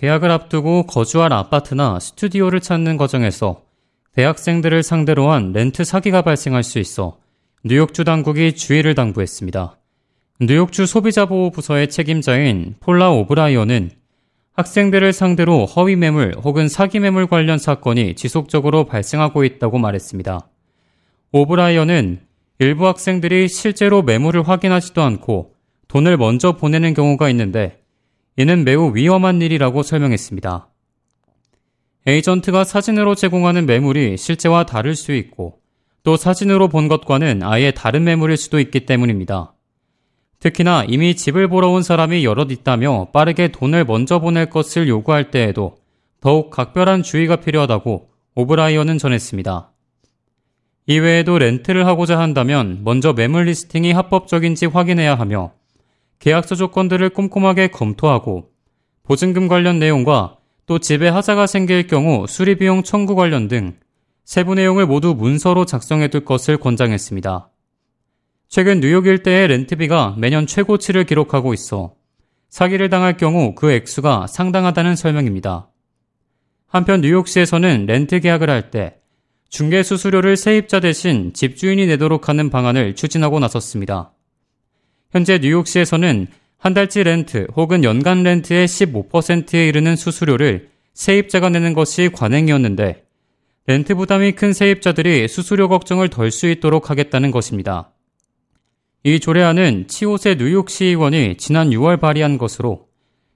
계약을 앞두고 거주할 아파트나 스튜디오를 찾는 과정에서 대학생들을 상대로 한 렌트 사기가 발생할 수 있어 뉴욕주 당국이 주의를 당부했습니다. 뉴욕주 소비자보호부서의 책임자인 폴라 오브라이언은 학생들을 상대로 허위 매물 혹은 사기 매물 관련 사건이 지속적으로 발생하고 있다고 말했습니다. 오브라이언은 일부 학생들이 실제로 매물을 확인하지도 않고 돈을 먼저 보내는 경우가 있는데 이는 매우 위험한 일이라고 설명했습니다. 에이전트가 사진으로 제공하는 매물이 실제와 다를 수 있고 또 사진으로 본 것과는 아예 다른 매물일 수도 있기 때문입니다. 특히나 이미 집을 보러 온 사람이 여럿 있다며 빠르게 돈을 먼저 보낼 것을 요구할 때에도 더욱 각별한 주의가 필요하다고 오브라이언은 전했습니다. 이외에도 렌트를 하고자 한다면 먼저 매물 listing이 합법적인지 확인해야 하며 계약서 조건들을 꼼꼼하게 검토하고 보증금 관련 내용과 또 집에 하자가 생길 경우 수리비용 청구 관련 등 세부 내용을 모두 문서로 작성해 둘 것을 권장했습니다. 최근 뉴욕 일대의 렌트비가 매년 최고치를 기록하고 있어 사기를 당할 경우 그 액수가 상당하다는 설명입니다. 한편 뉴욕시에서는 렌트 계약을 할 때 중개 수수료를 세입자 대신 집주인이 내도록 하는 방안을 추진하고 나섰습니다. 현재 뉴욕시에서는 한 달치 렌트 혹은 연간 렌트의 15%에 이르는 수수료를 세입자가 내는 것이 관행이었는데 렌트 부담이 큰 세입자들이 수수료 걱정을 덜 수 있도록 하겠다는 것입니다. 이 조례안은 치옷의 뉴욕 시의원이 지난 6월 발의한 것으로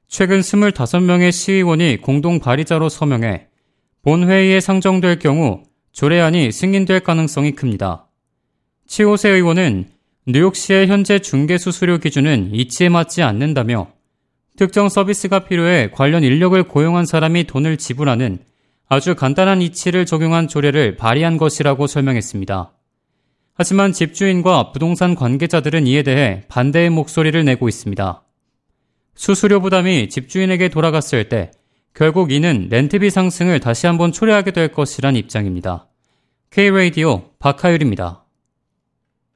최근 25명의 시의원이 공동 발의자로 서명해 본회의에 상정될 경우 조례안이 승인될 가능성이 큽니다. 치오세 의원은 뉴욕시의 현재 중개 수수료 기준은 이치에 맞지 않는다며 특정 서비스가 필요해 관련 인력을 고용한 사람이 돈을 지불하는 아주 간단한 이치를 적용한 조례를 발의한 것이라고 설명했습니다. 하지만 집주인과 부동산 관계자들은 이에 대해 반대의 목소리를 내고 있습니다. 수수료 부담이 집주인에게 돌아갔을 때 결국 이는 렌트비 상승을 다시 한번 초래하게 될 것이란 입장입니다. K-Radio 박하율입니다.